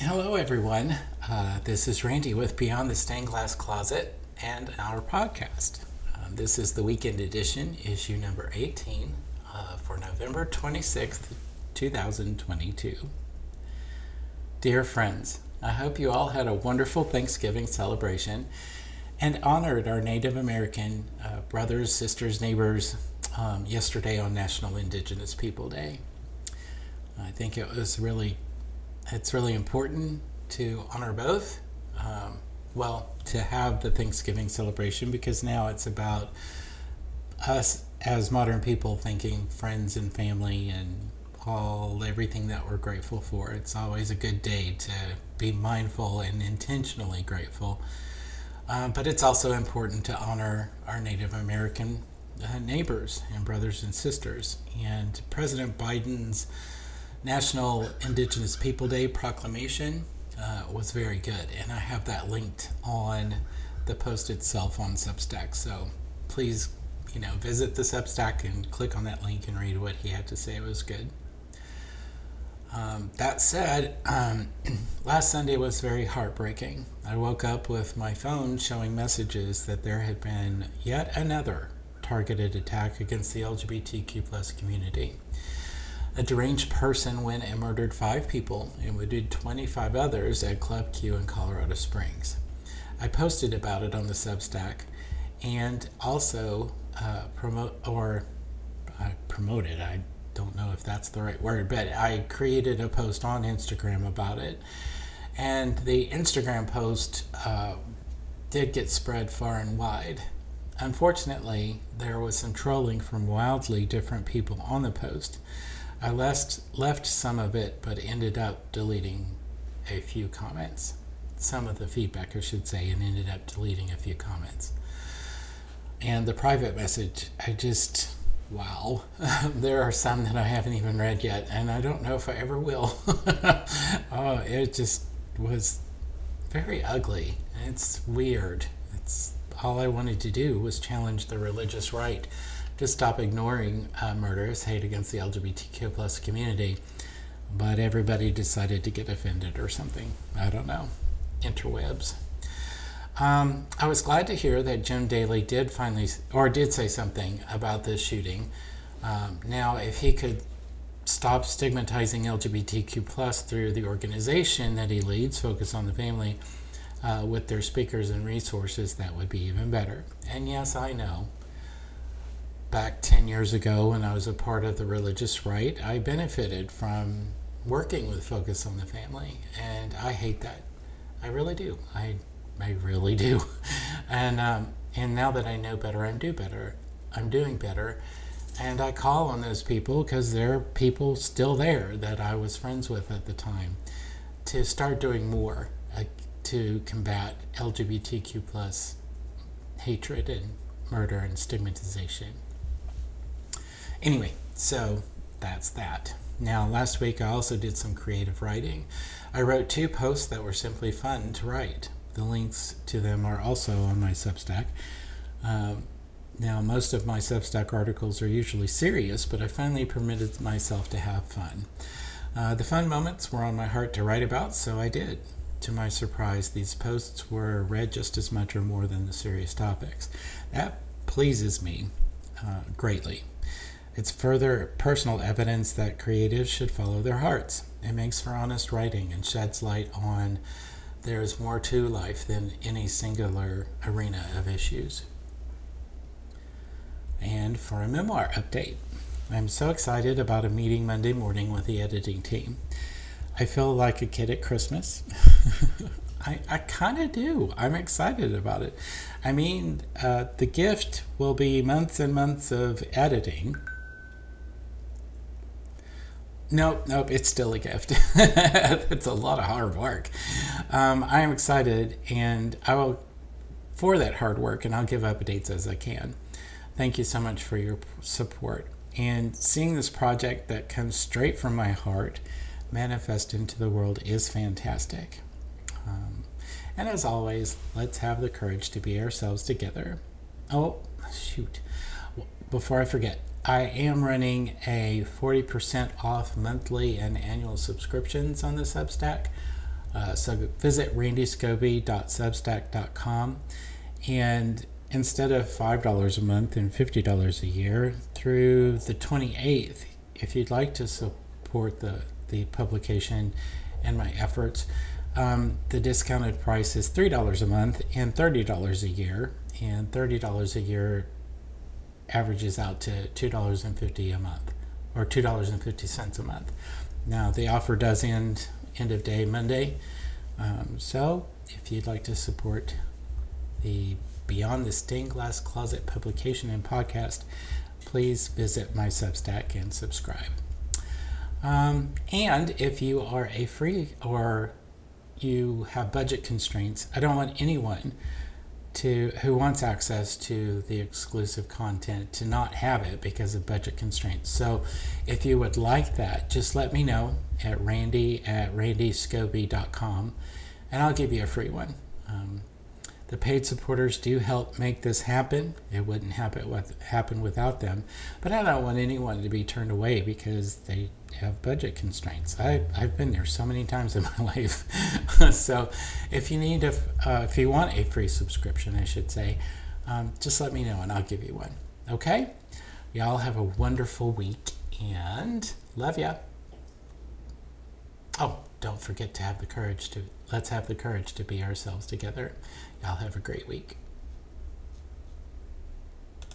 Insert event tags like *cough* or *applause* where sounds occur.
Hello, everyone. Uh, this is Randy with Beyond the Stained Glass Closet and our podcast. Uh, this is the weekend edition, issue number 18 uh, for November 26th, 2022. Dear friends, I hope you all had a wonderful Thanksgiving celebration and honored our Native American uh, brothers, sisters, neighbors um, yesterday on National Indigenous People Day. I think it was really, it's really important to honor both. Um, well, to have the Thanksgiving celebration because now it's about us as modern people thinking friends and family and all everything that we're grateful for. It's always a good day to be mindful and intentionally grateful. Um, but it's also important to honor our Native American uh, neighbors and brothers and sisters. And President Biden's National Indigenous People Day proclamation uh, was very good. And I have that linked on the post itself on Substack. So please, you know, visit the Substack and click on that link and read what he had to say. It was good. Um, that said, um, *clears throat* last Sunday was very heartbreaking. I woke up with my phone showing messages that there had been yet another targeted attack against the LGBTQ plus community. A deranged person went and murdered five people and wounded 25 others at Club Q in Colorado Springs. I posted about it on the Substack and also uh, promote or I promoted. I don't know if that's the right word, but I created a post on Instagram about it. And the Instagram post uh, did get spread far and wide. Unfortunately, there was some trolling from wildly different people on the post. I left, left some of it, but ended up deleting a few comments. Some of the feedback, I should say, and ended up deleting a few comments. And the private message, I just Wow. *laughs* there are some that I haven't even read yet, and I don't know if I ever will. *laughs* oh, it just was very ugly. It's weird. It's all I wanted to do was challenge the religious right to stop ignoring uh, hate against the LGBTQ plus community, but everybody decided to get offended or something. I don't know. Interwebs. Um, I was glad to hear that Jim Daly did finally, or did say something about this shooting. Um, now, if he could stop stigmatizing LGBTQ plus through the organization that he leads, Focus on the Family, uh, with their speakers and resources, that would be even better. And yes, I know. Back 10 years ago, when I was a part of the religious right, I benefited from working with Focus on the Family, and I hate that. I really do. I I really do. *laughs* And um, and now that I know better, I'm do better. I'm doing better, and I call on those people because there are people still there that I was friends with at the time to start doing more uh, to combat LGBTQ plus hatred and murder and stigmatization. Anyway, so that's that. Now, last week I also did some creative writing. I wrote two posts that were simply fun to write. The links to them are also on my Substack. Um, now, most of my Substack articles are usually serious, but I finally permitted myself to have fun. Uh, the fun moments were on my heart to write about, so I did. To my surprise, these posts were read just as much or more than the serious topics. That pleases me uh, greatly. It's further personal evidence that creatives should follow their hearts. It makes for honest writing and sheds light on there is more to life than any singular arena of issues. And for a memoir update, I'm so excited about a meeting Monday morning with the editing team. I feel like a kid at Christmas. *laughs* I, I kind of do. I'm excited about it. I mean, uh, the gift will be months and months of editing Nope, nope, it's still a gift. *laughs* it's a lot of hard work. Um, I am excited and I will, for that hard work, and I'll give updates as I can. Thank you so much for your support. And seeing this project that comes straight from my heart manifest into the world is fantastic. Um, and as always, let's have the courage to be ourselves together. Oh, shoot. Before I forget, I am running a 40% off monthly and annual subscriptions on the Substack. Uh, so visit randyscobie.substack.com and instead of $5 a month and $50 a year through the 28th, if you'd like to support the, the publication and my efforts, um, the discounted price is $3 a month and $30 a year. And $30 a year averages out to $2.50 a month or $2.50 a month. Now, the offer does end end of day Monday. Um, so, if you'd like to support the Beyond the Stained Glass Closet publication and podcast, please visit my Substack and subscribe. Um, and if you are a free or you have budget constraints, I don't want anyone to who wants access to the exclusive content to not have it because of budget constraints. So if you would like that, just let me know at randy at randyscobie.com and I'll give you a free one. Um, the paid supporters do help make this happen. It wouldn't happen with, happen without them. But I don't want anyone to be turned away because they have budget constraints. I, I've been there so many times in *laughs* my life. *laughs* so if you need a, uh, if you want a free subscription, I should say, um, just let me know and I'll give you one. Okay? Y'all have a wonderful week and love ya. Oh, don't forget to have the courage to let's have the courage to be ourselves together. Y'all have a great week.